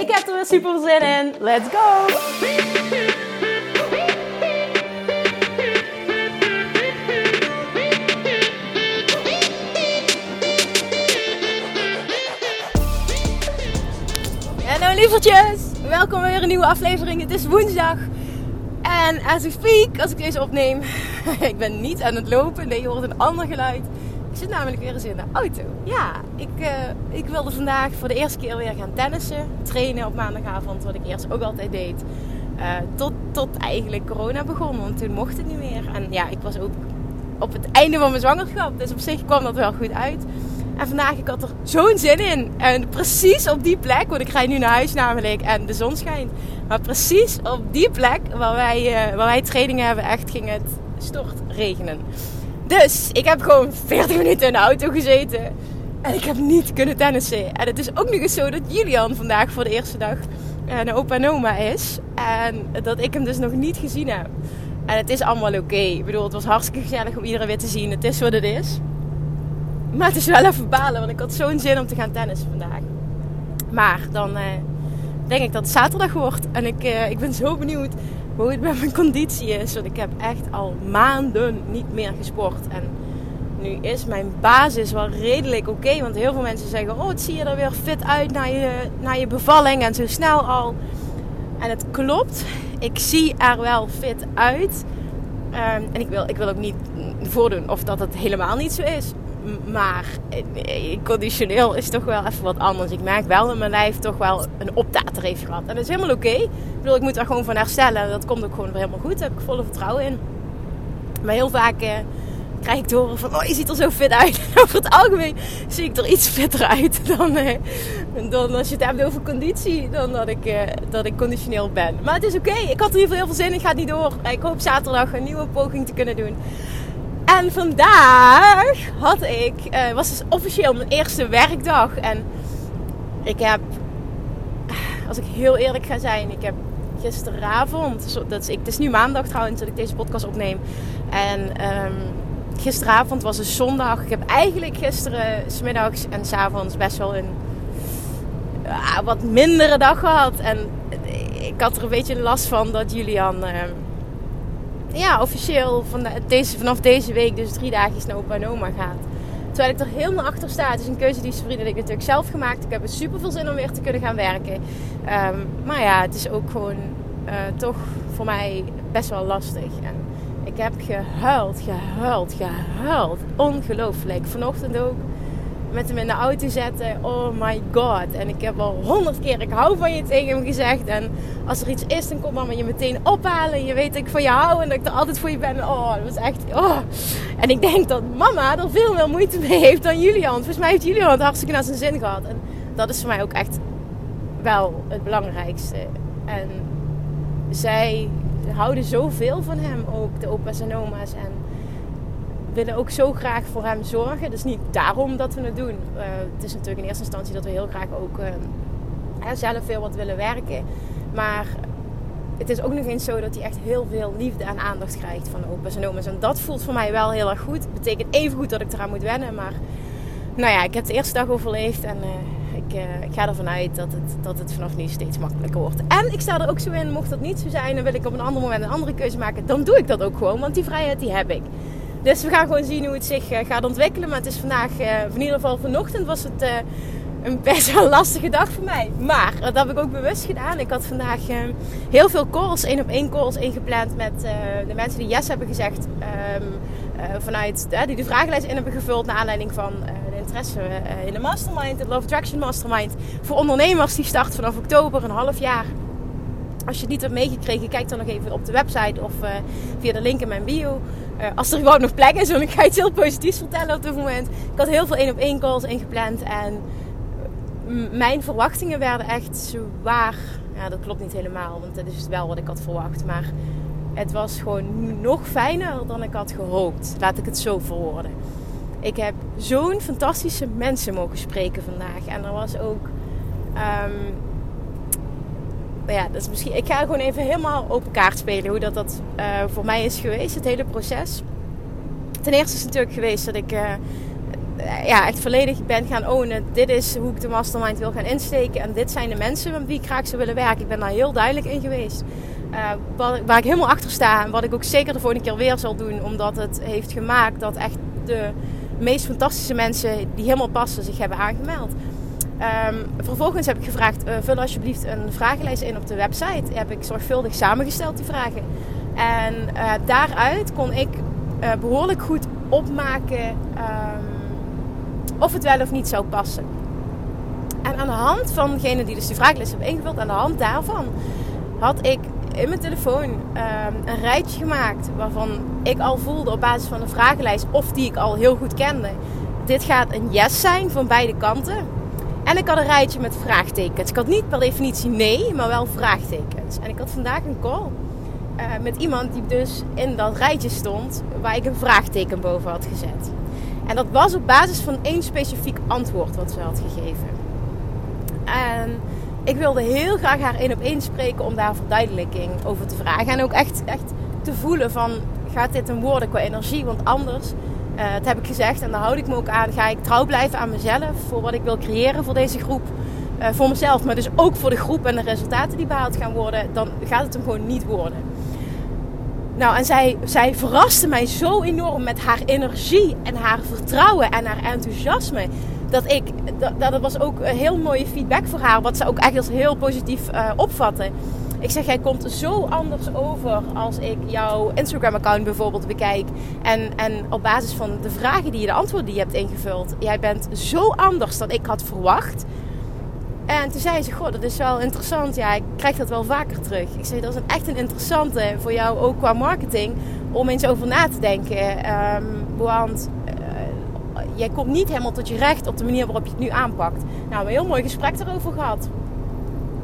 Ik heb er weer super zin in. Let's go! Hallo lievertjes! Welkom bij weer een nieuwe aflevering. Het is woensdag. En as we speak, als ik deze opneem, ik ben niet aan het lopen. Nee, je hoort een ander geluid. Ik zit namelijk weer eens in de auto. Ja, ik, uh, ik wilde vandaag voor de eerste keer weer gaan tennissen. Trainen op maandagavond, wat ik eerst ook altijd deed. Uh, tot, tot eigenlijk corona begon, want toen mocht het niet meer. En ja, ik was ook op het einde van mijn zwangerschap. Dus op zich kwam dat wel goed uit. En vandaag, ik had er zo'n zin in. En precies op die plek, want ik ga nu naar huis namelijk en de zon schijnt. Maar precies op die plek waar wij, uh, waar wij trainingen hebben, echt ging het stort regenen. Dus ik heb gewoon 40 minuten in de auto gezeten. En ik heb niet kunnen tennissen. En het is ook nog eens zo dat Julian vandaag voor de eerste dag een opa en oma is. En dat ik hem dus nog niet gezien heb. En het is allemaal oké. Ik bedoel, het was hartstikke gezellig om iedereen weer te zien. Het is wat het is. Maar het is wel even balen, want ik had zo'n zin om te gaan tennissen vandaag. Maar dan uh, denk ik dat het zaterdag wordt. En ik, uh, ik ben zo benieuwd hoe het met mijn conditie is. Want ik heb echt al maanden niet meer gesport. En nu is mijn basis wel redelijk oké. Want heel veel mensen zeggen: Oh, het zie je er weer fit uit na je, na je bevalling en zo snel al. En het klopt. Ik zie er wel fit uit. Um, en ik wil, ik wil ook niet voordoen of dat het helemaal niet zo is. Maar conditioneel is toch wel even wat anders. Ik merk wel dat mijn lijf toch wel een optater heeft gehad. En dat is helemaal oké. Ik bedoel, ik moet daar gewoon van herstellen. En dat komt ook gewoon helemaal goed. Daar heb ik volle vertrouwen in. Maar heel vaak eh, krijg ik te horen van... Oh, je ziet er zo fit uit. Over het algemeen zie ik er iets fitter uit dan, eh, dan als je het hebt over conditie. Dan dat ik, eh, dat ik conditioneel ben. Maar het is oké. Ik had er in ieder geval heel veel zin in. Ik ga het niet door. Ik hoop zaterdag een nieuwe poging te kunnen doen. En vandaag had ik, uh, was dus officieel mijn eerste werkdag. En ik heb, als ik heel eerlijk ga zijn, ik heb gisteravond, dat is, het is nu maandag trouwens dat ik deze podcast opneem. En um, gisteravond was een zondag. Ik heb eigenlijk gisteren, smiddags en s avonds best wel een uh, wat mindere dag gehad. En ik had er een beetje last van dat Julian... Uh, ja, officieel van deze, vanaf deze week dus drie dagen naar opa en oma gaat. Terwijl ik er helemaal achter sta. Het is een keuze die zijn vrienden en ik natuurlijk zelf gemaakt. Ik heb er super veel zin om weer te kunnen gaan werken. Um, maar ja, het is ook gewoon uh, toch voor mij best wel lastig. En ik heb gehuild, gehuild, gehuild. Ongelooflijk. Vanochtend ook met hem in de auto zetten. Oh my god. En ik heb al honderd keer ik hou van je tegen hem gezegd. En als er iets is, dan komt mama je meteen ophalen. Je weet dat ik van je hou en dat ik er altijd voor je ben. Oh, dat was echt... Oh. En ik denk dat mama er veel meer moeite mee heeft dan Julian. Volgens mij heeft Julian het hartstikke naar zijn zin gehad. En dat is voor mij ook echt wel het belangrijkste. En zij houden zoveel van hem ook, de opa's en oma's. En willen ook zo graag voor hem zorgen. Dus niet daarom dat we het doen. Uh, het is natuurlijk in eerste instantie dat we heel graag ook uh, zelf veel wat willen werken. Maar het is ook nog eens zo dat hij echt heel veel liefde en aandacht krijgt van opa's en oma's. En dat voelt voor mij wel heel erg goed. Het betekent even goed dat ik eraan moet wennen. Maar nou ja, ik heb de eerste dag overleefd. En uh, ik, ik, ga ervan uit dat het, dat het vanaf nu steeds makkelijker wordt. En ik sta er ook zo in, mocht dat niet zo zijn, dan wil ik op een ander moment een andere keuze maken. Dan doe ik dat ook gewoon, want die vrijheid die heb ik. Dus we gaan gewoon zien hoe het zich uh, gaat ontwikkelen. Maar het is vandaag, uh, in ieder geval vanochtend, was het uh, een best wel lastige dag voor mij. Maar dat heb ik ook bewust gedaan. Ik had vandaag heel veel calls, één op één calls ingepland met de mensen die yes hebben gezegd. Um, vanuit, die de vragenlijst in hebben gevuld naar aanleiding van de interesse in de mastermind, de Love Attraction Mastermind. Voor ondernemers die start vanaf oktober, een half jaar. Als je het niet hebt meegekregen, kijk dan nog even op de website of via de link in mijn bio. Uh, als er gewoon nog plek is, want ik ga iets heel positiefs vertellen op dit moment. Ik had heel veel één op één calls ingepland en mijn verwachtingen werden echt zwaar. Ja, dat klopt niet helemaal, want dat is wel wat ik had verwacht. Maar het was gewoon nog fijner dan ik had gehoopt. Laat ik het zo verwoorden. Ik heb zo'n fantastische mensen mogen spreken vandaag. En er was ook. Um, ja, dat is misschien. Ik ga gewoon even helemaal open kaart spelen hoe dat, dat uh, voor mij is geweest, het hele proces. Ten eerste is het natuurlijk geweest dat ik. Uh, ja, echt volledig ben gaan ownen. Dit is hoe ik de mastermind wil gaan insteken. En dit zijn de mensen met wie ik graag zou willen werken. Ik ben daar heel duidelijk in geweest. Uh, waar ik helemaal achter sta. En wat ik ook zeker de volgende keer weer zal doen. Omdat het heeft gemaakt dat echt de meest fantastische mensen die helemaal passen zich hebben aangemeld. Um, vervolgens heb ik gevraagd: uh, vul alsjeblieft een vragenlijst in op de website. Heb ik zorgvuldig samengesteld, die vragen. En uh, daaruit kon ik uh, behoorlijk goed opmaken um, of het wel of niet zou passen. En aan de hand van degene die dus die vragenlijst hebben ingevuld, aan de hand daarvan had ik in mijn telefoon um, een rijtje gemaakt waarvan ik al voelde op basis van de vragenlijst of die ik al heel goed kende. Dit gaat een yes zijn van beide kanten. En ik had een rijtje met vraagtekens. Ik had niet per definitie nee, maar wel vraagtekens. En ik had vandaag een call uh, met iemand die dus in dat rijtje stond waar ik een vraagteken boven had gezet. En dat was op basis van één specifiek antwoord wat ze had gegeven. En ik wilde heel graag haar één op één spreken om daar verduidelijking over te vragen. En ook echt, echt te voelen van, gaat dit een worden qua energie? Want anders, uh, dat heb ik gezegd en daar houd ik me ook aan, ga ik trouw blijven aan mezelf. Voor wat ik wil creëren voor deze groep. Uh, voor mezelf, maar dus ook voor de groep en de resultaten die behaald gaan worden. Dan gaat het hem gewoon niet worden. Nou, en zij, zij verraste mij zo enorm met haar energie en haar vertrouwen en haar enthousiasme dat ik, dat, dat was ook een heel mooie feedback voor haar, wat ze ook echt als heel positief uh, opvatte. Ik zeg, jij komt zo anders over als ik jouw Instagram-account bijvoorbeeld bekijk. En, en op basis van de vragen die je, de antwoorden die je hebt ingevuld, jij bent zo anders dan ik had verwacht. En toen zei ze, goh, dat is wel interessant. Ja, ik krijg dat wel vaker terug. Ik zei, dat is echt een interessante voor jou ook qua marketing om eens over na te denken. Um, want jij komt niet helemaal tot je recht op de manier waarop je het nu aanpakt. Nou, we hebben een heel mooi gesprek erover gehad.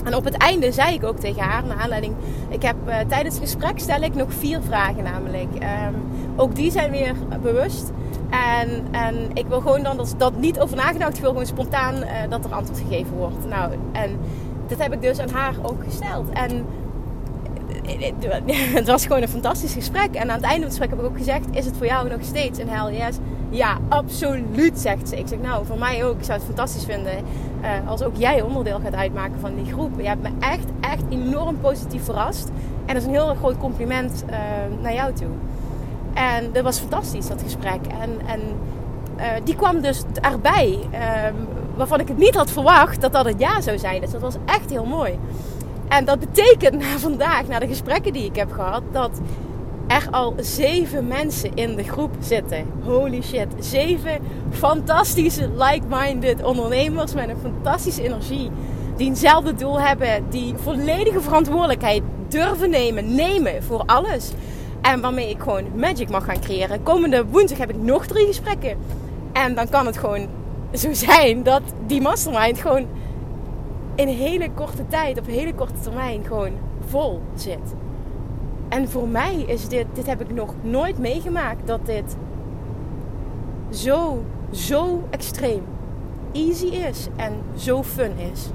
En op het einde zei ik ook tegen haar, naar aanleiding, ik heb uh, tijdens het gesprek stel ik nog vier vragen namelijk. Um, ook die zijn weer bewust. En, en ik wil gewoon dan dat, dat niet over nagedacht, ik wil gewoon spontaan uh, dat er antwoord gegeven wordt. Nou, en dat heb ik dus aan haar ook gesteld. En het was gewoon een fantastisch gesprek. En aan het einde van het gesprek heb ik ook gezegd: Is het voor jou nog steeds een hell yes? Ja, absoluut, zegt ze. Ik zeg: Nou, voor mij ook. Ik zou het fantastisch vinden uh, als ook jij onderdeel gaat uitmaken van die groep. Je hebt me echt, echt enorm positief verrast. En dat is een heel groot compliment uh, naar jou toe. En dat was fantastisch, dat gesprek. En, en uh, die kwam dus erbij, waarvan ik het niet had verwacht dat dat het ja zou zijn. Dus dat was echt heel mooi. En dat betekent na vandaag, na de gesprekken die ik heb gehad, dat er al zeven mensen in de groep zitten. Holy shit. Zeven fantastische, like-minded ondernemers met een fantastische energie. Die eenzelfde doel hebben. Die volledige verantwoordelijkheid durven nemen. Nemen voor alles. En waarmee ik gewoon magic mag gaan creëren. Komende woensdag heb ik nog drie gesprekken. En dan kan het gewoon zo zijn dat die mastermind gewoon in hele korte tijd, op hele korte termijn, gewoon vol zit. En voor mij is dit, dit heb ik nog nooit meegemaakt, dat dit zo, zo extreem easy is en zo fun is.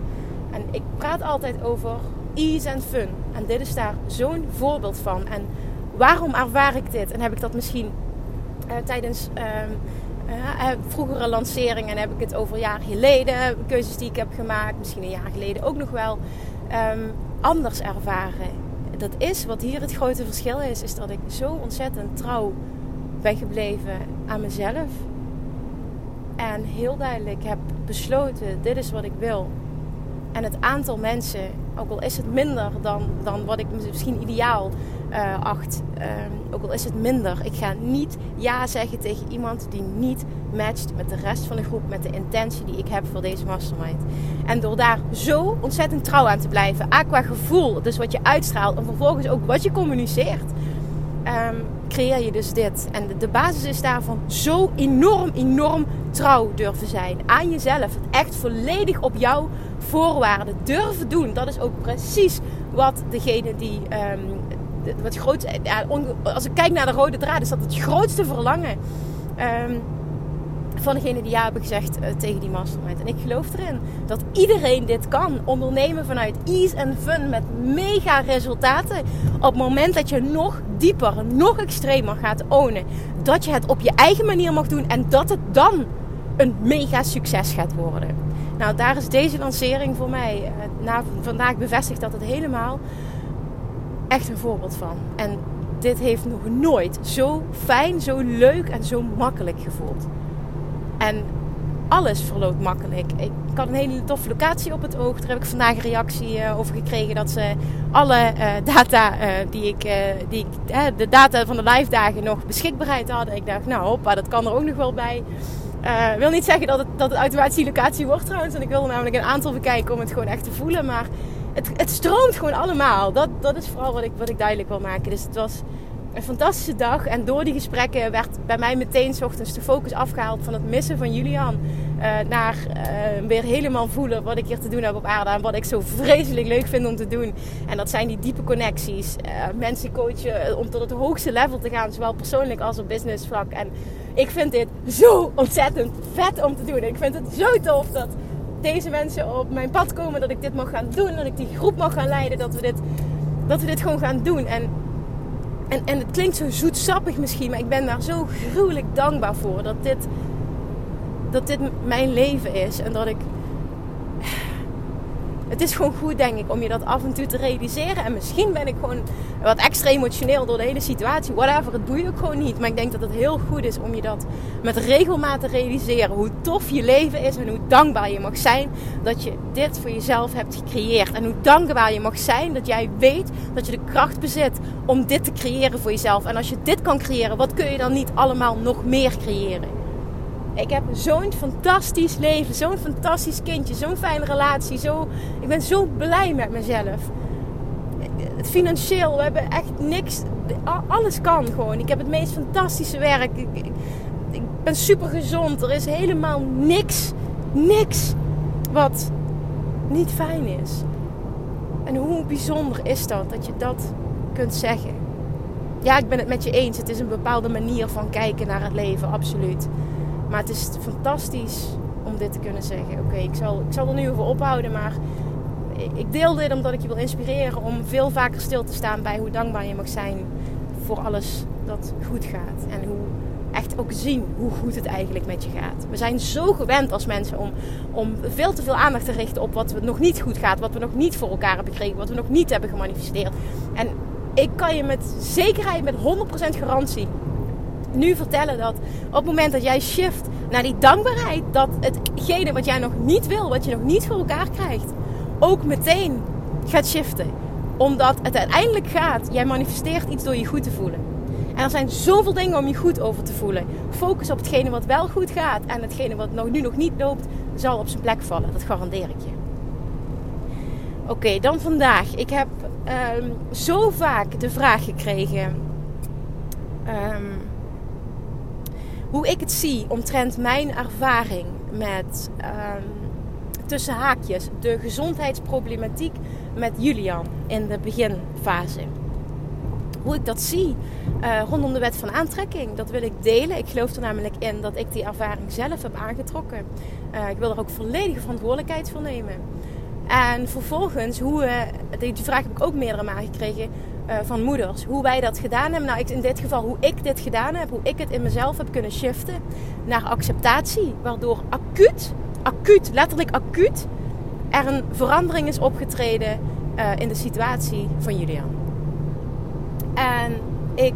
En ik praat altijd over ease en fun. En dit is daar zo'n voorbeeld van. En waarom ervaar ik dit? En heb ik dat misschien uh, tijdens uh, uh, vroegere lanceringen heb ik het over jaren geleden, keuzes die ik heb gemaakt, misschien een jaar geleden ook nog wel, um, anders ervaren. Dat is wat hier het grote verschil is, is dat ik zo ontzettend trouw ben gebleven aan mezelf. En heel duidelijk heb besloten, dit is wat ik wil. En het aantal mensen, ook al is het minder dan, dan wat ik misschien ideaal uh, acht. Um, ook al is het minder. Ik ga niet ja zeggen tegen iemand die niet matcht met de rest van de groep. Met de intentie die ik heb voor deze mastermind. En door daar zo ontzettend trouw aan te blijven. A, qua gevoel. Dus wat je uitstraalt. En vervolgens ook wat je communiceert. ehm, creëer je dus dit. En de, basis is daarvan zo enorm, enorm trouw durven zijn aan jezelf. Het echt volledig op jouw voorwaarden durven doen. Dat is ook precies wat degene die. Um, wat groot, als ik kijk naar de rode draad, is dat het grootste verlangen. Um, van degene die ja hebben gezegd uh, tegen die mastermind. En ik geloof erin dat iedereen dit kan. Ondernemen vanuit ease en fun met mega resultaten. Op het moment dat je nog dieper, nog extremer gaat ownen. Dat je het op je eigen manier mag doen en dat het dan een mega succes gaat worden. Nou, daar is deze lancering voor mij uh, na vandaag bevestigd dat het helemaal echt een voorbeeld van. En dit heeft nog nooit zo fijn, zo leuk en zo makkelijk gevoeld. En alles verloopt makkelijk. Ik had een hele toffe locatie op het oog. Daar heb ik vandaag een reactie uh, over gekregen dat ze alle uh, data uh, die ik, die de data van de live dagen nog beschikbaarheid hadden. Ik dacht, nou hoppa, dat kan er ook nog wel bij. Ik wil niet zeggen dat het, dat het locatie wordt trouwens. Want ik wilde namelijk een aantal bekijken om het gewoon echt te voelen. Maar het, het stroomt gewoon allemaal. Dat, dat is vooral wat ik, wat ik duidelijk wil maken. Dus het was een fantastische dag. En door die gesprekken werd bij mij meteen s ochtends de focus afgehaald van het missen van Julian. Uh, naar uh, weer helemaal voelen wat ik hier te doen heb op aarde. En wat ik zo vreselijk leuk vind om te doen. En dat zijn die diepe connecties. Uh, mensen coachen om tot het hoogste level te gaan. Zowel persoonlijk als op business vlak. En ik vind dit zo ontzettend vet om te doen. Ik vind het zo tof dat deze mensen op mijn pad komen. Dat ik dit mag gaan doen. Dat ik die groep mag gaan leiden. Dat we dit, dat we dit gewoon gaan doen. En en, en het klinkt zo zoetsappig misschien, maar ik ben daar zo gruwelijk dankbaar voor dat dit, dat dit mijn leven is. En dat ik het is gewoon goed, denk ik, om je dat af en toe te realiseren. En misschien ben ik gewoon wat extra emotioneel door de hele situatie. Whatever, het boeit ook gewoon niet. Maar ik denk dat het heel goed is om je dat met regelmaat te realiseren. Hoe tof je leven is en hoe dankbaar je mag zijn dat je dit voor jezelf hebt gecreëerd. En hoe dankbaar je mag zijn dat jij weet dat je de kracht bezit om dit te creëren voor jezelf. En als je dit kan creëren, wat kun je dan niet allemaal nog meer creëren? Ik heb zo'n fantastisch leven, zo'n fantastisch kindje, zo'n fijne relatie. Zo, ik ben zo blij met mezelf. Financieel, we hebben echt niks. Alles kan gewoon. Ik heb het meest fantastische werk. Ik, ik, ik ben super gezond. Er is helemaal niks, niks wat niet fijn is. En hoe bijzonder is dat dat je dat kunt zeggen? Ja, ik ben het met je eens. Het is een bepaalde manier van kijken naar het leven, absoluut. Maar het is fantastisch om dit te kunnen zeggen. Oké, ik, zal, ik zal er nu over ophouden, maar ik deel dit omdat ik je wil inspireren om veel vaker stil te staan bij hoe dankbaar je mag zijn voor alles dat goed gaat. En hoe echt ook zien hoe goed het eigenlijk met je gaat. We zijn zo gewend als mensen om, om veel te veel aandacht te richten op wat nog niet goed gaat, wat we nog niet voor elkaar hebben gekregen, wat we nog niet hebben gemanifesteerd. En ik kan je met zekerheid, met 100% garantie nu vertellen dat op het moment dat jij shift naar die dankbaarheid, dat hetgene wat jij nog niet wil, wat je nog niet voor elkaar krijgt, ook meteen gaat shiften. Omdat het uiteindelijk gaat, jij manifesteert iets door je goed te voelen. En er zijn zoveel dingen om je goed over te voelen. Focus op hetgene wat wel goed gaat en hetgene wat nog, nu nog niet loopt, zal op zijn plek vallen. Dat garandeer ik je. Oké, dan vandaag. Ik heb um, zo vaak de vraag gekregen. Um, hoe ik het zie omtrent mijn ervaring met um, tussen haakjes de gezondheidsproblematiek met Julian in de beginfase. Hoe ik dat zie uh, rondom de wet van aantrekking, dat wil ik delen. Ik geloof er namelijk in dat ik die ervaring zelf heb aangetrokken. Uh, ik wil er ook volledige verantwoordelijkheid voor nemen. En vervolgens, hoe, uh, die vraag heb ik ook meerdere malen gekregen uh, van moeders. Hoe wij dat gedaan hebben. Nou, ik, in dit geval hoe ik dit gedaan heb. Hoe ik het in mezelf heb kunnen shiften naar acceptatie. Waardoor acuut, acuut, letterlijk acuut, er een verandering is opgetreden uh, in de situatie van Julian. En ik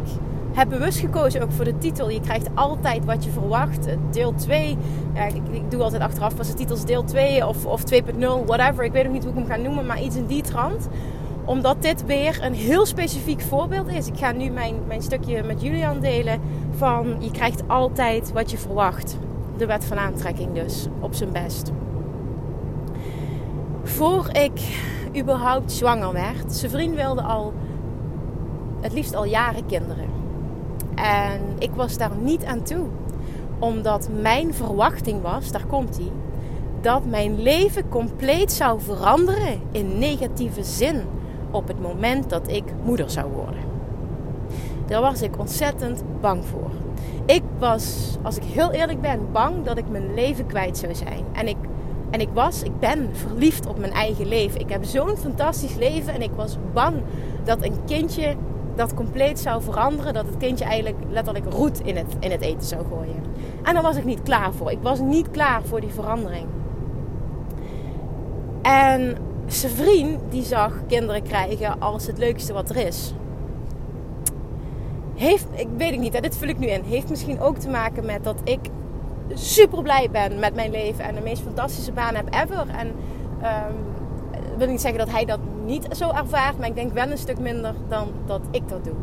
heb bewust gekozen ook voor de titel. Je krijgt altijd wat je verwacht. Deel 2. Ja, ik, ik, doe altijd achteraf pas de titels deel 2 of, of 2.0, whatever. Ik weet nog niet hoe ik hem ga noemen, maar iets in die trant omdat dit weer een heel specifiek voorbeeld is. Ik ga nu mijn, mijn stukje met Julian delen van je krijgt altijd wat je verwacht. De wet van aantrekking dus, op zijn best. Voor ik überhaupt zwanger werd, zijn vriend wilde al het liefst al jaren kinderen. En ik was daar niet aan toe. Omdat mijn verwachting was, daar komt hij, dat mijn leven compleet zou veranderen in negatieve zin moment dat ik moeder zou worden. Daar was ik ontzettend bang voor. Ik was, als ik heel eerlijk ben, bang dat ik mijn leven kwijt zou zijn. En ik, en ik was, ik ben verliefd op mijn eigen leven. Ik heb zo'n fantastisch leven en ik was bang dat een kindje dat compleet zou veranderen. Dat het kindje eigenlijk letterlijk roet in het, in het eten zou gooien. En daar was ik niet klaar voor. Ik was niet klaar voor die verandering. En zijn die zag kinderen krijgen als het leukste wat er is. Heeft, ik weet het niet, hè, dit vul ik nu in. Heeft misschien ook te maken met dat ik super blij ben met mijn leven en de meest fantastische baan heb ever. En um, wil niet zeggen dat hij dat niet zo ervaart, maar ik denk wel een stuk minder dan dat ik dat doe.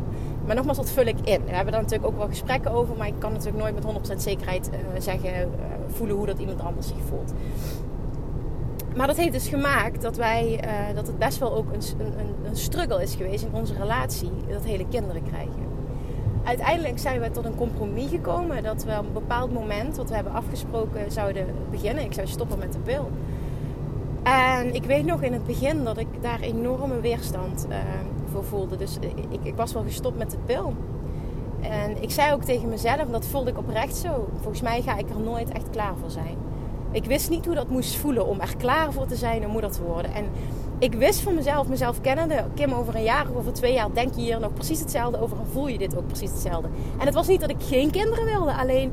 Maar nogmaals, dat vul ik in. We hebben daar natuurlijk ook wel gesprekken over, maar ik kan natuurlijk nooit met 100% zekerheid uh, zeggen, uh, voelen hoe dat iemand anders zich voelt. Maar dat heeft dus gemaakt dat wij, uh, dat het best wel ook een, een, een struggle is geweest in onze relatie, dat hele kinderen krijgen uiteindelijk zijn we tot een compromis gekomen dat we op een bepaald moment, wat we hebben afgesproken, zouden beginnen. Ik zou stoppen met de pil. En ik weet nog in het begin dat ik daar enorme weerstand uh, voor voelde. Dus ik, ik, was wel gestopt met de pil. En ik zei ook tegen mezelf, dat voelde ik oprecht zo. Volgens mij ga ik er nooit echt klaar voor zijn. Ik wist niet hoe dat moest voelen om er klaar voor te zijn om moeder te worden. En ik wist van mezelf, mezelf kennende, Kim, over een jaar of over twee jaar denk je hier nog precies hetzelfde over en voel je dit ook precies hetzelfde. En het was niet dat ik geen kinderen wilde, alleen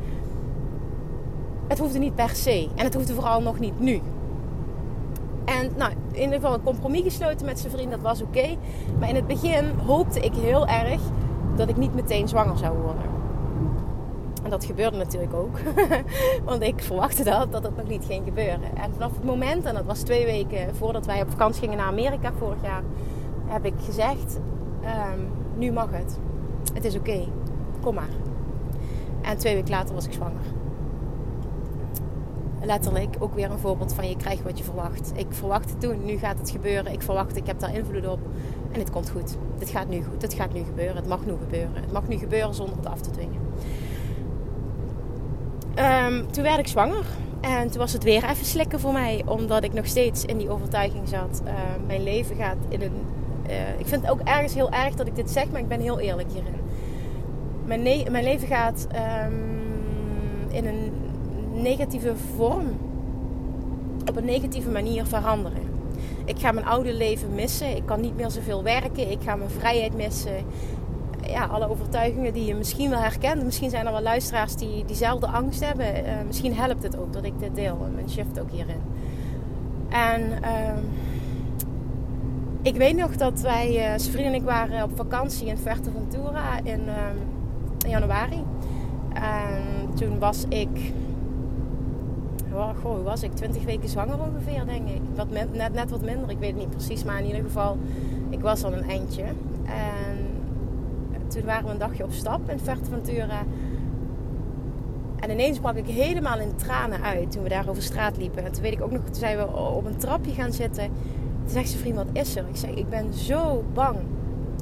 het hoefde niet per se. En het hoefde vooral nog niet nu. En nou, in ieder geval een compromis gesloten met zijn vriend, dat was oké. Maar in het begin hoopte ik heel erg dat ik niet meteen zwanger zou worden. En dat gebeurde natuurlijk ook. Want ik verwachtte dat, dat het nog niet ging gebeuren. En vanaf het moment, en dat was twee weken voordat wij op vakantie gingen naar Amerika vorig jaar, heb ik gezegd: um, Nu mag het. Het is oké. Kom maar. En twee weken later was ik zwanger. Letterlijk ook weer een voorbeeld van je krijgt wat je verwacht. Ik verwachtte toen, nu gaat het gebeuren. Ik verwacht, ik heb daar invloed op. En het komt goed. Dit gaat nu goed. Dit gaat nu gebeuren. Het mag nu gebeuren. Het mag nu gebeuren zonder het af te dwingen. Um, toen werd ik zwanger. En toen was het weer even slikken voor mij. Omdat ik nog steeds in die overtuiging zat. Uh, mijn leven gaat in een... Uh, ik vind het ook ergens heel erg dat ik dit zeg. Maar ik ben heel eerlijk hierin. Mijn, ne- mijn leven gaat um, in een negatieve vorm. Op een negatieve manier veranderen. Ik ga mijn oude leven missen. Ik kan niet meer zoveel werken. Ik ga mijn vrijheid missen ja, alle overtuigingen die je misschien wel herkent. Misschien zijn er wel luisteraars die diezelfde angst hebben. Uh, misschien helpt het ook dat ik dit deel. Mijn shift ook hierin. En uh, ik weet nog dat wij, uh, zijn vriend en ik waren op vakantie in Fuerteventura in, in januari. En toen was ik, oh, goh, hoe was ik? 20 weken zwanger ongeveer, denk ik. Wat, net, net wat minder, ik weet het niet precies. Maar in ieder geval, ik was al een eindje. En toen waren we een dagje op stap in Fuerteventura. En ineens brak ik helemaal in tranen uit toen we daar over straat liepen. En toen weet ik ook nog, toen zijn we op een trapje gaan zitten. Toen zegt ze vriend, wat is er? Ik zeg, ik ben zo bang.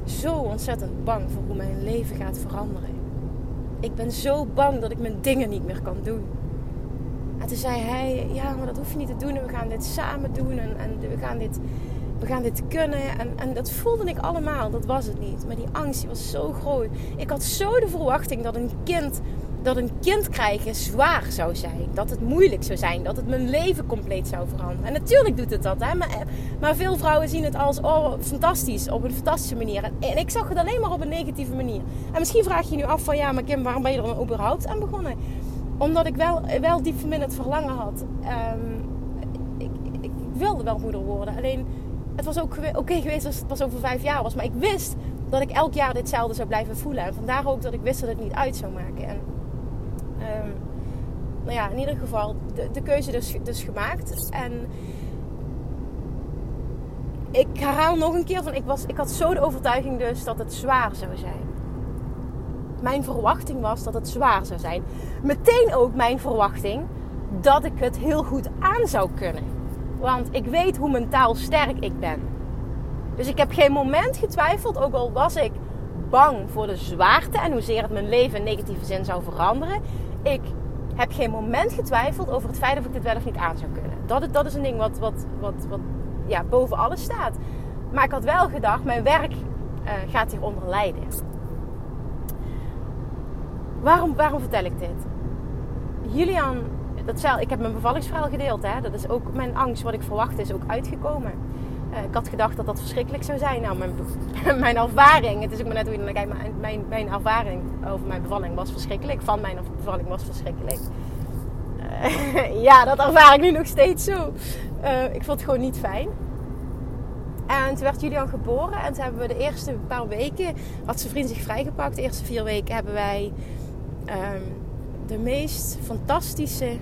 Zo ontzettend bang voor hoe mijn leven gaat veranderen. Ik ben zo bang dat ik mijn dingen niet meer kan doen. En toen zei hij, ja, maar dat hoef je niet te doen. we gaan dit samen doen. En, en we gaan dit we gaan dit kunnen. En, en dat voelde ik allemaal, dat was het niet. Maar die angst was zo groot. Ik had zo de verwachting dat een kind, dat een kind krijgen zwaar zou zijn. Dat het moeilijk zou zijn. Dat het mijn leven compleet zou veranderen. En natuurlijk doet het dat. Hè? Maar, maar veel vrouwen zien het als oh, fantastisch. Op een fantastische manier. En, ik zag het alleen maar op een negatieve manier. En misschien vraag je nu af van ja, maar Kim, waarom ben je er dan überhaupt aan begonnen? Omdat ik wel, wel diep van binnen het verlangen had. Um, ik, ik, ik wilde wel moeder worden. Alleen het was ook oké geweest als het pas over vijf jaar was. Maar ik wist dat ik elk jaar ditzelfde zou blijven voelen. En vandaar ook dat ik wist dat het niet uit zou maken. En um, nou ja, in ieder geval de, de keuze dus, dus gemaakt. En ik herhaal nog een keer van, ik, was, ik had zo de overtuiging dus dat het zwaar zou zijn. Mijn verwachting was dat het zwaar zou zijn. Meteen ook mijn verwachting dat ik het heel goed aan zou kunnen. Want ik weet hoe mentaal sterk ik ben. Dus ik heb geen moment getwijfeld, ook al was ik bang voor de zwaarte en hoezeer het mijn leven in negatieve zin zou veranderen. Ik heb geen moment getwijfeld over het feit of ik dit wel of niet aan zou kunnen. Dat, dat is een ding wat, wat, wat, wat ja, boven alles staat. Maar ik had wel gedacht, mijn werk uh, gaat hieronder lijden. Waarom, waarom vertel ik dit? Julian, dat zei, ik heb mijn bevallingsverhaal gedeeld. Hè? Dat is ook mijn angst, wat ik verwachtte, is ook uitgekomen. Uh, ik had gedacht dat dat verschrikkelijk zou zijn. Nou, mijn, mijn ervaring, het is ook maar net hoe je naar kijkt, mijn, mijn, ervaring over mijn bevalling was verschrikkelijk. Van mijn bevalling was verschrikkelijk. Uh, ja, dat ervaar ik nu nog steeds zo. Uh, ik vond het gewoon niet fijn. En toen werd Julian geboren. En toen hebben we de eerste paar weken, had zijn vriend zich vrijgepakt. De eerste vier weken hebben wij um, de meest fantastische,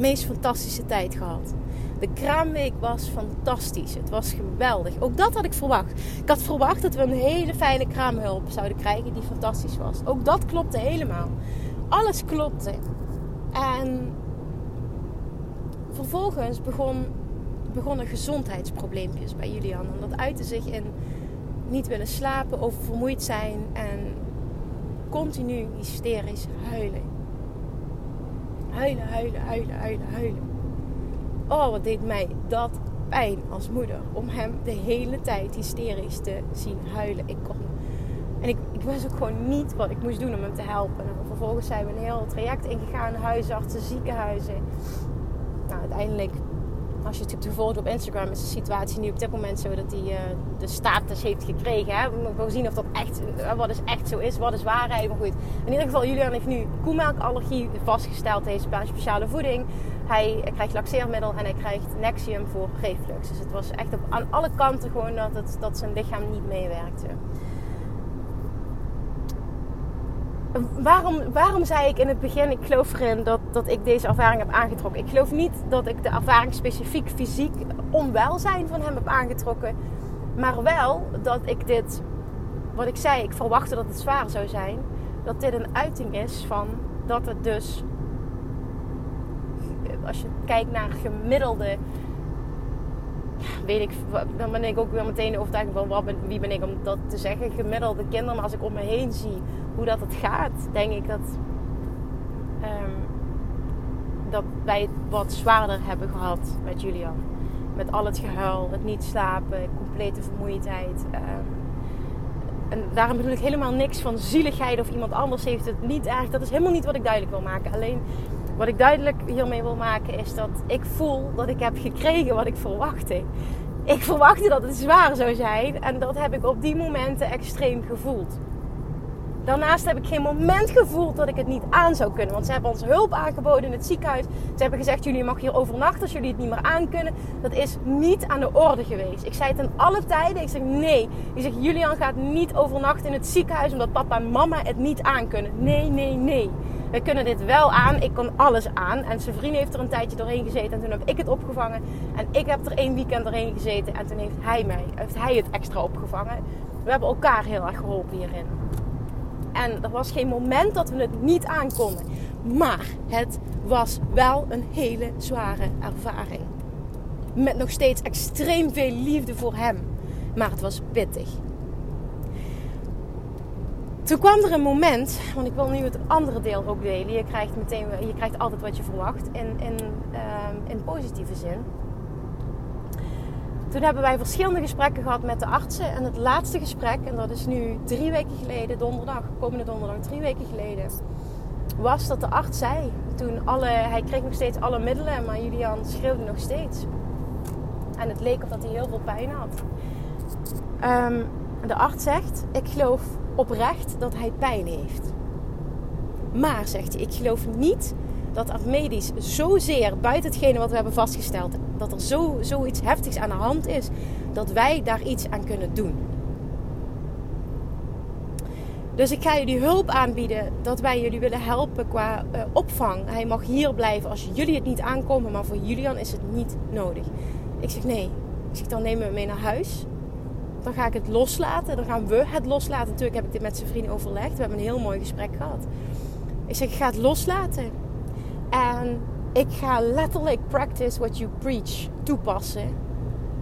meest fantastische tijd gehad. De kraamweek was fantastisch. Het was geweldig. Ook dat had ik verwacht. Ik had verwacht dat we een hele fijne kraamhulp zouden krijgen die fantastisch was. Ook dat klopte helemaal. Alles klopte. En vervolgens begon, begonnen gezondheidsprobleempjes bij Julian. En dat uitte zich in niet willen slapen, oververmoeid zijn en continu hysterisch huilen. Huilen, huilen, huilen, huilen, huilen. Oh, wat deed mij dat pijn als moeder. Om hem de hele tijd hysterisch te zien huilen. Ik kon. En ik, ik wist ook gewoon niet wat ik moest doen om hem te helpen. En vervolgens zijn we een heel traject ingegaan. Huisartsen, ziekenhuizen. Nou, uiteindelijk als je het gevolgd op Instagram, is de situatie nu op dit moment zo dat hij uh, de status heeft gekregen. Hè? We moeten zien of dat echt, uh, wat is echt zo is, wat is waarheid. Maar goed, in ieder geval, Julian heeft nu koemelkallergie vastgesteld. Hij heeft speciale voeding. Hij krijgt laxeermiddel en hij krijgt Nexium voor reflux. Dus het was echt op, aan alle kanten gewoon dat, het, dat zijn lichaam niet meewerkte. Waarom, waarom zei ik in het begin, ik geloof erin dat, dat ik deze ervaring heb aangetrokken. Ik geloof niet dat ik de ervaring specifiek fysiek onwelzijn van hem heb aangetrokken. Maar wel dat ik dit, wat ik zei, ik verwachtte dat het zwaar zou zijn. Dat dit een uiting is van dat het dus, als je kijkt naar gemiddelde weet ik, dan ben ik ook weer meteen overtuigd van wat wie ben ik om dat te zeggen. Gemiddelde kinderen, maar als ik om me heen zie hoe dat het gaat, denk ik dat, um, dat wij het wat zwaarder hebben gehad met Julian. Met al het gehuil, het niet slapen, complete vermoeidheid. Um, en daarom bedoel ik helemaal niks van zieligheid of iemand anders heeft het niet erg. Dat is helemaal niet wat ik duidelijk wil maken. Alleen wat ik duidelijk hiermee wil maken is dat ik voel dat ik heb gekregen wat ik verwachtte. Ik verwachtte dat het zwaar zou zijn en dat heb ik op die momenten extreem gevoeld. Daarnaast heb ik geen moment gevoeld dat ik het niet aan zou kunnen. Want ze hebben ons hulp aangeboden in het ziekenhuis. Ze hebben gezegd: jullie mag hier overnachten als jullie het niet meer aan kunnen. Dat is niet aan de orde geweest. Ik zei het in alle tijden. Ik zeg nee. Ik zeg: Julian gaat niet overnachten in het ziekenhuis omdat papa en mama het niet aan kunnen. Nee, nee, nee. We kunnen dit wel aan. Ik kon alles aan. En zijn heeft er een tijdje doorheen gezeten. En toen heb ik het opgevangen. En ik heb er één weekend doorheen gezeten. En toen heeft hij mij, heeft hij het extra opgevangen. We hebben elkaar heel erg geholpen hierin. En er was geen moment dat we het niet aankonden. Maar het was wel een hele zware ervaring. Met nog steeds extreem veel liefde voor hem. Maar het was pittig. Toen kwam er een moment, want ik wil nu het andere deel ook delen. Je krijgt, meteen, je krijgt altijd wat je verwacht in, ehm, in positieve zin. Toen hebben wij verschillende gesprekken gehad met de artsen. En het laatste gesprek, en dat is nu drie weken geleden, donderdag, komende donderdag, drie weken geleden, was dat de arts zei. Toen alle, hij kreeg nog steeds alle middelen, maar Julian schreeuwde nog steeds. En het leek of dat hij heel veel pijn had. Um, de arts zegt: Ik geloof oprecht dat hij pijn heeft. Maar, zegt hij, ik geloof niet dat dat medisch zozeer buiten hetgene wat we hebben vastgesteld, dat er zo, zoiets heftigs aan de hand is, dat wij daar iets aan kunnen doen. Dus ik ga jullie hulp aanbieden dat wij jullie willen helpen qua uh, opvang. Hij mag hier blijven als jullie het niet aankomen, maar voor Julian is het niet nodig. Ik zeg nee. Ik zeg dan nemen we hem mee naar huis dan ga ik het loslaten. Dan gaan we het loslaten. Natuurlijk heb ik dit met zijn vriend overlegd. We hebben een heel mooi gesprek gehad. Ik zeg, ik ga het loslaten. En ik ga letterlijk practice what you preach toepassen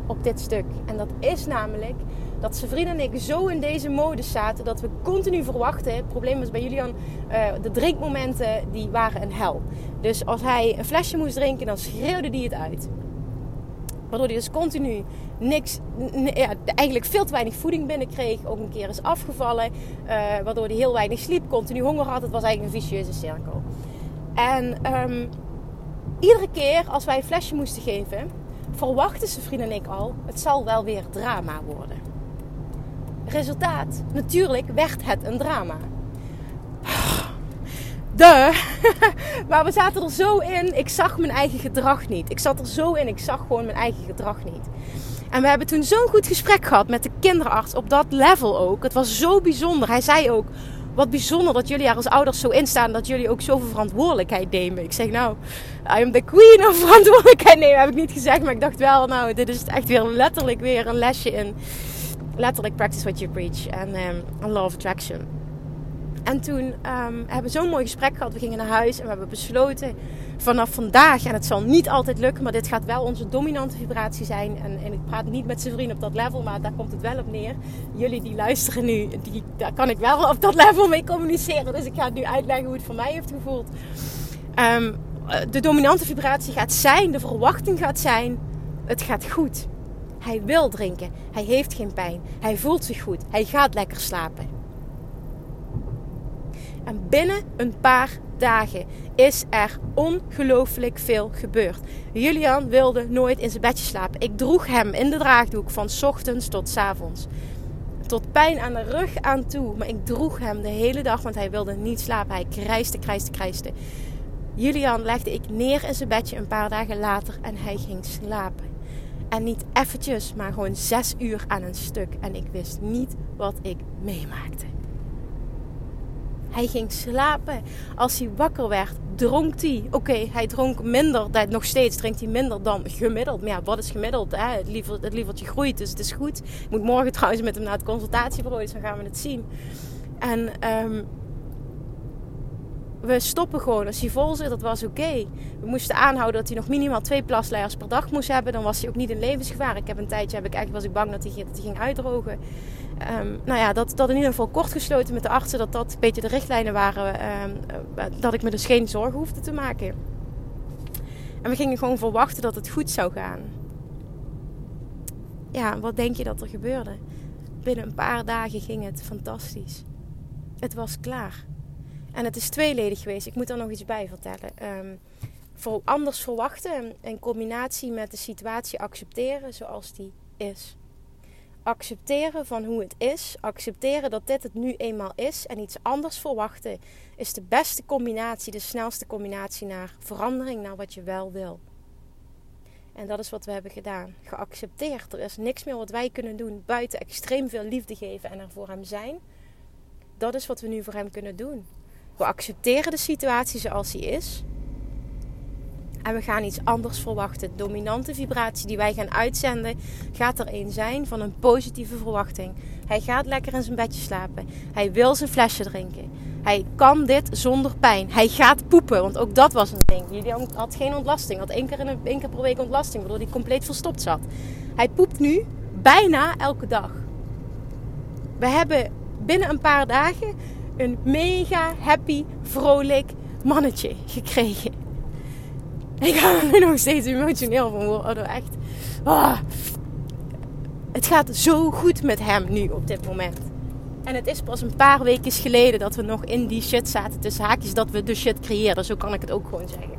op dit stuk. En dat is namelijk dat zijn vrienden en ik zo in deze modus zaten dat we continu verwachten. Het probleem was bij Julian, uh, de drinkmomenten die waren een hel. Dus als hij een flesje moest drinken, dan schreeuwde hij het uit. Waardoor hij dus continu niks, eigenlijk veel te weinig voeding binnenkreeg. Ook een keer is afgevallen. Uh, waardoor hij heel weinig sliep, continu honger had. Het was eigenlijk een vicieuze cirkel. En um, iedere keer als wij een flesje moesten geven, verwachten zijn vrienden en ik al: het zal wel weer drama worden. Resultaat: natuurlijk werd het een drama. De. maar we zaten er zo in. Ik zag mijn eigen gedrag niet. Ik zat er zo in. Ik zag gewoon mijn eigen gedrag niet. En we hebben toen zo'n goed gesprek gehad met de kinderarts op dat level ook. Het was zo bijzonder. Hij zei ook: Wat bijzonder dat jullie er als ouders zo in staan dat jullie ook zoveel verantwoordelijkheid nemen. Ik zeg nou, I am the queen of verantwoordelijkheid nemen. Heb ik niet gezegd, maar ik dacht wel, nou, dit is echt weer letterlijk weer een lesje in. Letterlijk practice what you preach en um, law of attraction. En toen um, hebben we zo'n mooi gesprek gehad. We gingen naar huis en we hebben besloten vanaf vandaag, en het zal niet altijd lukken, maar dit gaat wel onze dominante vibratie zijn. En, en ik praat niet met zijn vriend op dat level, maar daar komt het wel op neer. Jullie die luisteren nu, die, daar kan ik wel op dat level mee communiceren. Dus ik ga nu uitleggen hoe het voor mij heeft gevoeld. Um, de dominante vibratie gaat zijn, de verwachting gaat zijn, het gaat goed. Hij wil drinken, hij heeft geen pijn, hij voelt zich goed, hij gaat lekker slapen. En binnen een paar dagen is er ongelooflijk veel gebeurd. Julian wilde nooit in zijn bedje slapen. Ik droeg hem in de draagdoek van ochtends tot avonds. Tot pijn aan de rug aan toe. Maar ik droeg hem de hele dag, want hij wilde niet slapen. Hij krijste, krijste, krijste. Julian legde ik neer in zijn bedje een paar dagen later en hij ging slapen. En niet eventjes, maar gewoon zes uur aan een stuk. En ik wist niet wat ik meemaakte. Hij ging slapen. Als hij wakker werd, dronk hij. Oké, hij dronk minder. Nog steeds drinkt hij minder dan gemiddeld. Maar ja, wat is gemiddeld? Hè? Het, liever, het lievertje groeit, dus het is goed. Ik moet morgen trouwens met hem naar het consultatiebureau, dus dan gaan we het zien. En um, we stoppen gewoon. Als hij vol zit, dat was oké. We moesten aanhouden dat hij nog minimaal twee plasleiers per dag moest hebben. Dan was hij ook niet in levensgevaar. Ik heb een tijdje, heb ik eigenlijk, was ik bang dat hij, dat hij ging uitdrogen. Um, nou ja, dat, dat in ieder geval kort gesloten met de artsen. Dat dat een beetje de richtlijnen waren. Um, dat ik me dus geen zorgen hoefde te maken. En we gingen gewoon verwachten dat het goed zou gaan. Ja, wat denk je dat er gebeurde? Binnen een paar dagen ging het fantastisch. Het was klaar. En het is tweeledig geweest. Ik moet er nog iets bij vertellen. Voor anders verwachten in combinatie met de situatie accepteren zoals die is. Accepteren van hoe het is, accepteren dat dit het nu eenmaal is en iets anders verwachten is de beste combinatie, de snelste combinatie naar verandering, naar wat je wel wil. En dat is wat we hebben gedaan. Geaccepteerd. Er is niks meer wat wij kunnen doen buiten extreem veel liefde geven en er voor hem zijn. Dat is wat we nu voor hem kunnen doen. We accepteren de situatie zoals die is. En we gaan iets anders verwachten. De dominante vibratie die wij gaan uitzenden gaat er een zijn van een positieve verwachting. Hij gaat lekker in zijn bedje slapen. Hij wil zijn flesje drinken. Hij kan dit zonder pijn. Hij gaat poepen, want ook dat was een ding. Jullie had geen ontlasting. Had één keer, in één keer per week ontlasting, waardoor hij compleet verstopt zat. Hij poept nu bijna elke dag. We hebben binnen een paar dagen een mega happy, vrolijk mannetje gekregen. Ik ga er nog steeds emotioneel van worden. Oh, echt. Ah. Het gaat zo goed met hem nu op dit moment. En het is pas een paar weken geleden dat we nog in die shit zaten. Tussen haakjes dat we de shit creëerden. Zo kan ik het ook gewoon zeggen.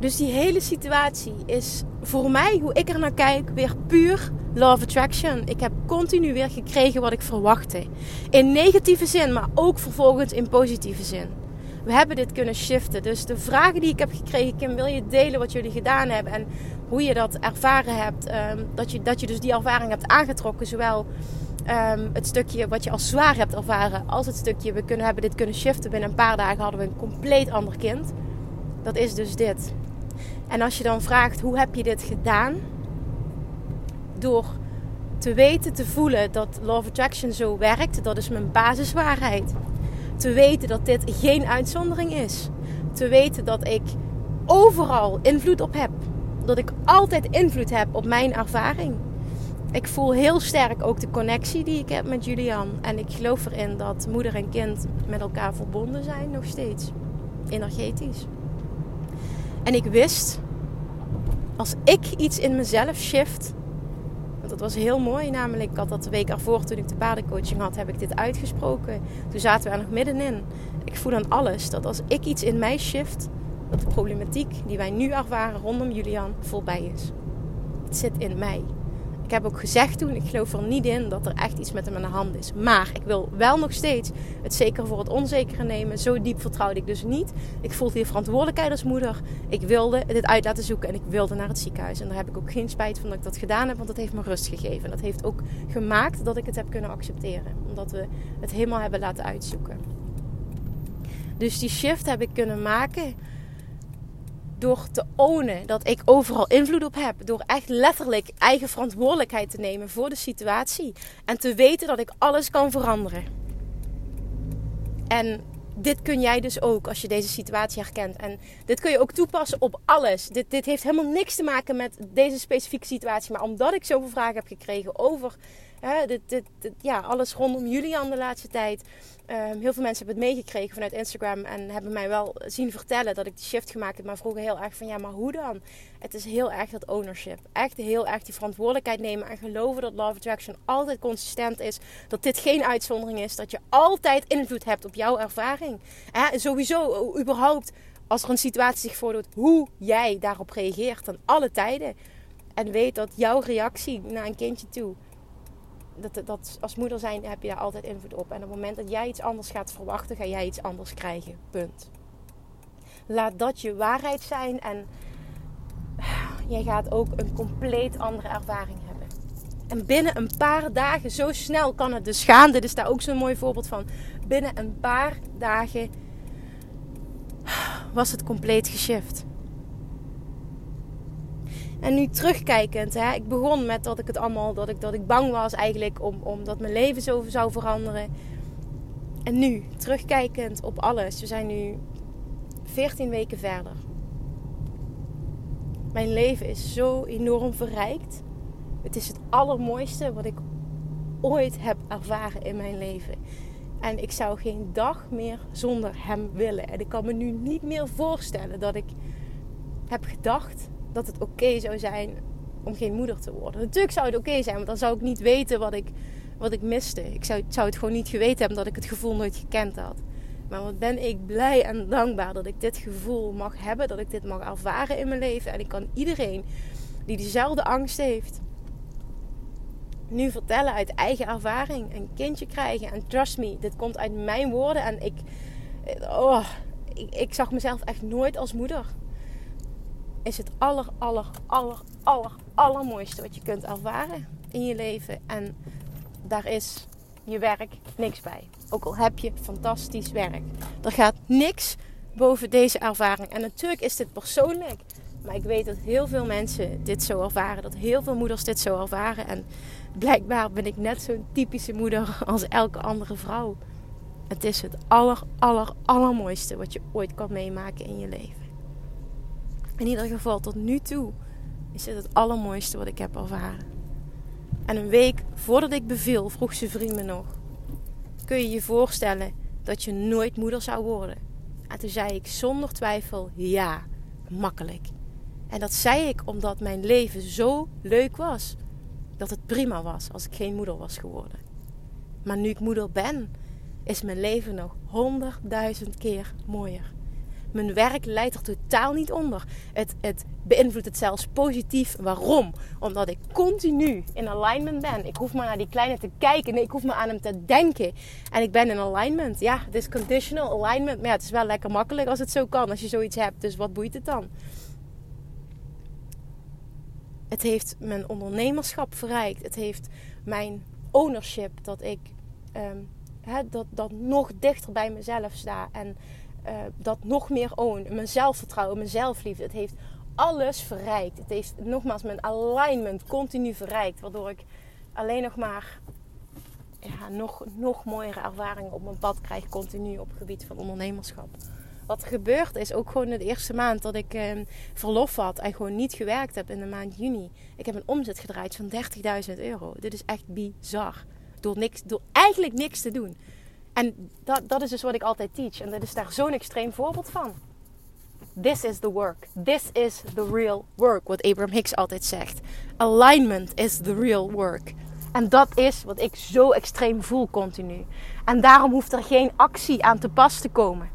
Dus die hele situatie is voor mij, hoe ik er naar kijk, weer puur of Attraction. Ik heb continu weer gekregen wat ik verwachtte. In negatieve zin, maar ook vervolgens in positieve zin. We hebben dit kunnen shiften. Dus de vragen die ik heb gekregen, Kim, wil je delen wat jullie gedaan hebben en hoe je dat ervaren hebt? Um, dat, je, dat je dus die ervaring hebt aangetrokken, zowel um, het stukje wat je als zwaar hebt ervaren, als het stukje we kunnen, hebben dit kunnen shiften. Binnen een paar dagen hadden we een compleet ander kind. Dat is dus dit. En als je dan vraagt hoe heb je dit gedaan? Door te weten, te voelen dat Law of Attraction zo werkt, dat is mijn basiswaarheid. Te weten dat dit geen uitzondering is. Te weten dat ik overal invloed op heb. Dat ik altijd invloed heb op mijn ervaring. ik voel heel sterk ook de connectie die ik heb met Julian. En ik geloof erin dat moeder en kind met elkaar verbonden zijn, nog steeds. Energetisch. En ik wist, als ik iets in mezelf shift. Dat was heel mooi, namelijk, ik had dat de week ervoor toen ik de paardencoaching had, heb ik dit uitgesproken. Toen zaten we er nog middenin. Ik voel aan alles dat als ik iets in mij shift, dat de problematiek die wij nu ervaren rondom Julian voorbij is. Het zit in mij. Ik heb ook gezegd toen, ik geloof er niet in dat er echt iets met hem aan de hand is. Maar ik wil wel nog steeds het zeker voor het onzekere nemen. Zo diep vertrouwde ik dus niet. Ik voelde die verantwoordelijkheid als moeder. Ik wilde dit uit laten zoeken en ik wilde naar het ziekenhuis. En daar heb ik ook geen spijt van dat ik dat gedaan heb, want dat heeft me rust gegeven. En dat heeft ook gemaakt dat ik het heb kunnen accepteren. Omdat we het helemaal hebben laten uitzoeken. Dus die shift heb ik kunnen maken door te ownen dat ik overal invloed op heb. Door echt letterlijk eigen verantwoordelijkheid te nemen voor de situatie. En te weten dat ik alles kan veranderen. En dit kun jij dus ook als je deze situatie herkent. En dit kun je ook toepassen op alles. Dit, dit heeft helemaal niks te maken met deze specifieke situatie. Maar omdat ik zoveel vragen heb gekregen over hè, dit, dit, ja, alles rondom Julian de laatste tijd Ehm, heel veel mensen hebben het meegekregen vanuit Instagram en hebben mij wel zien vertellen dat ik die shift gemaakt heb. Maar vroegen heel erg van ja, maar hoe dan? Het is heel erg dat ownership. Echt heel erg die verantwoordelijkheid nemen en geloven dat Love Attraction altijd consistent is. Dat dit geen uitzondering is. Dat je altijd invloed hebt op jouw ervaring. En sowieso, überhaupt, als er een situatie zich voordoet, hoe jij daarop reageert aan alle tijden. En weet dat jouw reactie naar een kindje toe dat, dat, als moeder zijn heb je daar altijd invloed op. En op het moment dat jij iets anders gaat verwachten, ga jij iets anders krijgen. Punt. Laat dat je waarheid zijn en jij gaat ook een compleet andere ervaring hebben. En binnen een paar dagen, zo snel kan het dus gaan. Dit is daar ook zo'n mooi voorbeeld van. Binnen een paar dagen was het compleet geshift. En nu terugkijkend, hè, ik begon met dat ik het allemaal, dat ik, dat ik bang was eigenlijk om, omdat mijn leven zo zou veranderen. En nu, terugkijkend op alles, we zijn nu 14 weken verder. Mijn leven is zo enorm verrijkt. Het is het allermooiste wat ik ooit heb ervaren in mijn leven. En ik zou geen dag meer zonder hem willen. En ik kan me nu niet meer voorstellen dat ik heb gedacht dat het oké zou zijn om geen moeder te worden. Natuurlijk zou het oké zijn, want dan zou ik niet weten wat ik, wat ik miste. Ik zou, zou het gewoon niet geweten hebben dat ik het gevoel nooit gekend had. Maar wat ben ik blij en dankbaar dat ik dit gevoel mag hebben, dat ik dit mag ervaren in mijn leven. En ik kan iedereen die diezelfde angst heeft, nu vertellen uit eigen ervaring. Een kindje krijgen. En trust me, dit komt uit mijn woorden. En ik, oh, ik, ik zag mezelf echt nooit als moeder is het aller, aller, aller, aller, allermooiste wat je kunt ervaren in je leven. En daar is je werk niks bij. Ook al heb je fantastisch werk. Er gaat niks boven deze ervaring. En natuurlijk is dit persoonlijk. Maar ik weet dat heel veel mensen dit zo ervaren. Dat heel veel moeders dit zo ervaren. En blijkbaar ben ik net zo'n typische moeder als elke andere vrouw. Het is het aller, aller, allermooiste wat je ooit kan meemaken in je leven. In ieder geval tot nu toe is dit het allermooiste wat ik heb ervaren. En een week voordat ik beviel, vroeg ze vriend me nog: Kun je je voorstellen dat je nooit moeder zou worden? En toen zei ik zonder twijfel: Ja, makkelijk. En dat zei ik omdat mijn leven zo leuk was. Dat het prima was als ik geen moeder was geworden. Maar nu ik moeder ben, is mijn leven nog honderdduizend keer mooier. Mijn werk leidt er totaal niet onder. Het, het beïnvloedt het zelfs positief. Waarom? Omdat ik continu in alignment ben. Ik hoef maar naar die kleine te kijken. Nee, ik hoef maar aan hem te denken. En ik ben in alignment. Ja, het is conditional alignment. Maar ja, het is wel lekker makkelijk als het zo kan. Als je zoiets hebt. Dus wat boeit het dan? Het heeft mijn ondernemerschap verrijkt. Het heeft mijn ownership. Dat ik um, dat, dat nog dichter bij mezelf sta. En uh, dat nog meer own. Mijn zelfvertrouwen, mijn zelfliefde. Het heeft alles verrijkt. Het heeft nogmaals mijn alignment continu verrijkt. Waardoor ik alleen nog maar ja, nog, nog mooiere ervaringen op mijn pad krijg. Continu op het gebied van ondernemerschap. wat er gebeurd is, ook gewoon de eerste maand dat ik ehm, verlof had en gewoon niet gewerkt heb in de maand juni. Ik heb een omzet gedraaid van 30.000 euro. Dit is echt bizar. Door, niks, door eigenlijk niks te doen. En dat, dat is dus wat ik altijd teach. En dat is daar zo'n extreem voorbeeld van. This is the work. This is the real work. Wat Abraham Hicks altijd zegt. Alignment is the real work. En dat is wat ik zo extreem voel continu. En daarom hoeft er geen actie aan te pas te komen.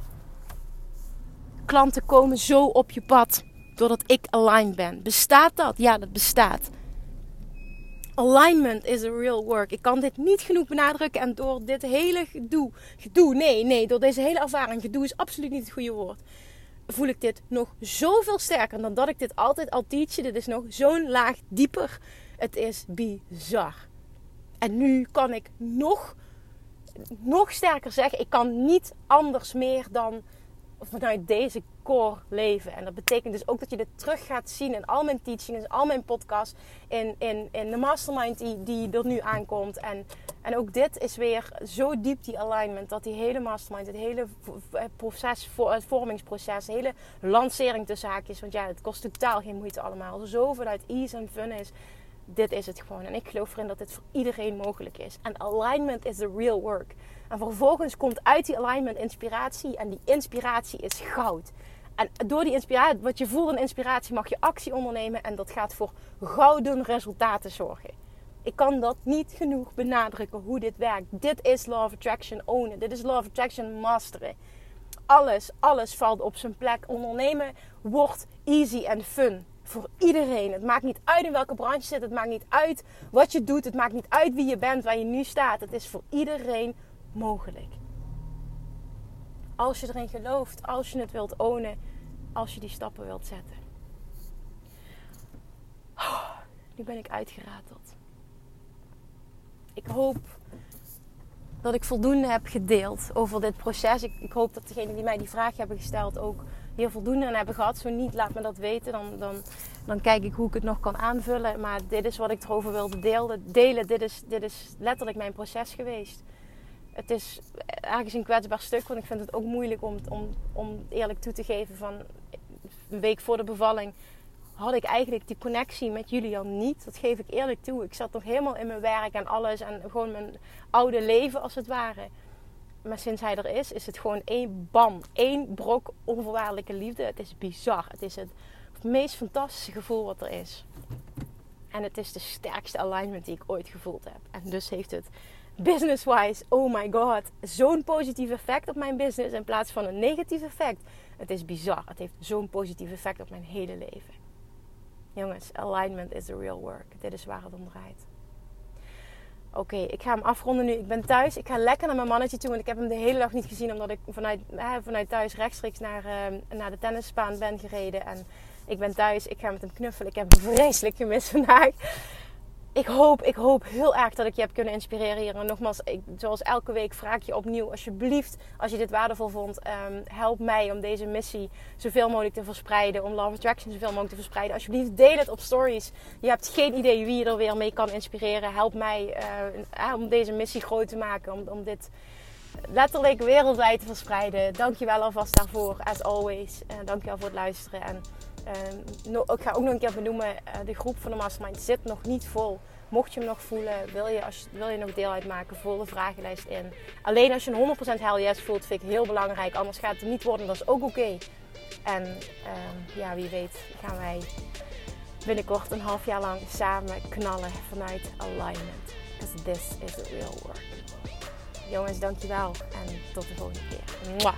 Klanten komen zo op je pad doordat ik aligned ben. Bestaat dat? Ja, dat bestaat. Alignment is a real work. Ik kan dit niet genoeg benadrukken. En door dit hele gedoe, gedoe, nee, nee, door deze hele ervaring, gedoe is absoluut niet het goede woord. Voel ik dit nog zoveel sterker dan dat ik dit altijd al teach. Dit is nog zo'n laag dieper. Het is bizar. En nu kan ik nog, nog sterker zeggen: ik kan niet anders meer dan vanuit deze leven. En dat betekent dus ook dat je dit terug gaat zien in al mijn teachings, al mijn podcasts, in, in, in de mastermind die, die er nu aankomt. En, en ook dit is weer zo diep die alignment, dat die hele mastermind, het hele proces, het vormingsproces, hele lancering tussen haakjes, want ja, het kost totaal geen moeite allemaal. Zo vanuit ease en fun is dit is het gewoon. En ik geloof erin dat dit voor iedereen mogelijk is. En alignment is the real work. En vervolgens komt uit die alignment inspiratie. En die inspiratie is goud. En door die inspiratie, wat je voelt in inspiratie, mag je actie ondernemen. En dat gaat voor gouden resultaten zorgen. Ik kan dat niet genoeg benadrukken hoe dit werkt. Dit is Law of Attraction ownen. Dit is Law of Attraction masteren. Alles, alles valt op zijn plek. Ondernemen wordt easy en fun voor iedereen. Het maakt niet uit in welke branche je zit. Het maakt niet uit wat je doet. Het maakt niet uit wie je bent, waar je nu staat. Het is voor iedereen mogelijk. Als je erin gelooft, als je het wilt ownen, als je die stappen wilt zetten. Oh, nu ben ik uitgerateld. Ik hoop dat ik voldoende heb gedeeld over dit proces. Ik, ik hoop dat degenen die mij die vraag hebben gesteld ook hier voldoende aan hebben gehad. Zo niet, laat me dat weten. Dan, dan, dan kijk ik hoe ik het nog kan aanvullen. Maar dit is wat ik erover wilde delen. delen. Dit, is, dit is letterlijk mijn proces geweest. Het is ergens een kwetsbaar stuk. Want ik vind het ook moeilijk om, om, om eerlijk toe te geven van een week voor de bevalling had ik eigenlijk die connectie met Julian niet. Dat geef ik eerlijk toe. Ik zat nog helemaal in mijn werk en alles. En gewoon mijn oude leven als het ware. Maar sinds hij er is, is het gewoon één bam. één brok onvoorwaardelijke liefde. Het is bizar. Het is het meest fantastische gevoel wat er is. En het is de sterkste alignment die ik ooit gevoeld heb. En dus heeft het business-wise, oh my god, zo'n positief effect op mijn business in plaats van een negatief effect. Het is bizar. Het heeft zo'n positief effect op mijn hele leven. Jongens, alignment is the real work. Dit is waar het om draait. Oké, ik ga hem afronden nu. Ik ben thuis. Ik ga lekker naar mijn mannetje toe. Want ik heb hem de hele dag niet gezien. Omdat ik vanuit, vanuit thuis rechtstreeks naar, uh, naar de tennisbaan ben gereden. En ik ben thuis. Ik ga met hem knuffelen. Ik heb vreselijk gemist vandaag ik hoop, ik hoop heel erg dat ik je heb kunnen inspireren hier. En nogmaals, ik, zoals elke week vraag ik je opnieuw, alsjeblieft, als je dit waardevol vond, um, help mij om deze missie zoveel mogelijk te verspreiden. Om Love Attraction zoveel mogelijk te verspreiden. Alsjeblieft, deel het op stories. Je hebt geen idee wie je er weer mee kan inspireren. Help mij uh, om deze missie groot te maken. Om, om dit letterlijk wereldwijd te verspreiden. Dankjewel alvast daarvoor, as always. Uh, dankjewel voor het luisteren. En uh, ik ga ook nog een keer benoemen, uh, de groep van de Mastermind zit nog niet vol. Mocht je hem nog voelen, wil je, als wil je nog deel uitmaken, vul de vragenlijst in. Alleen als je een 100% hell yes voelt, vind ik heel belangrijk. Anders gaat het niet worden, dat is ook oké. En uh, ja, wie weet gaan wij binnenkort een half jaar lang samen knallen vanuit alignment. Because this is the real work. Jongens, dankjewel en tot de volgende keer. Mwah.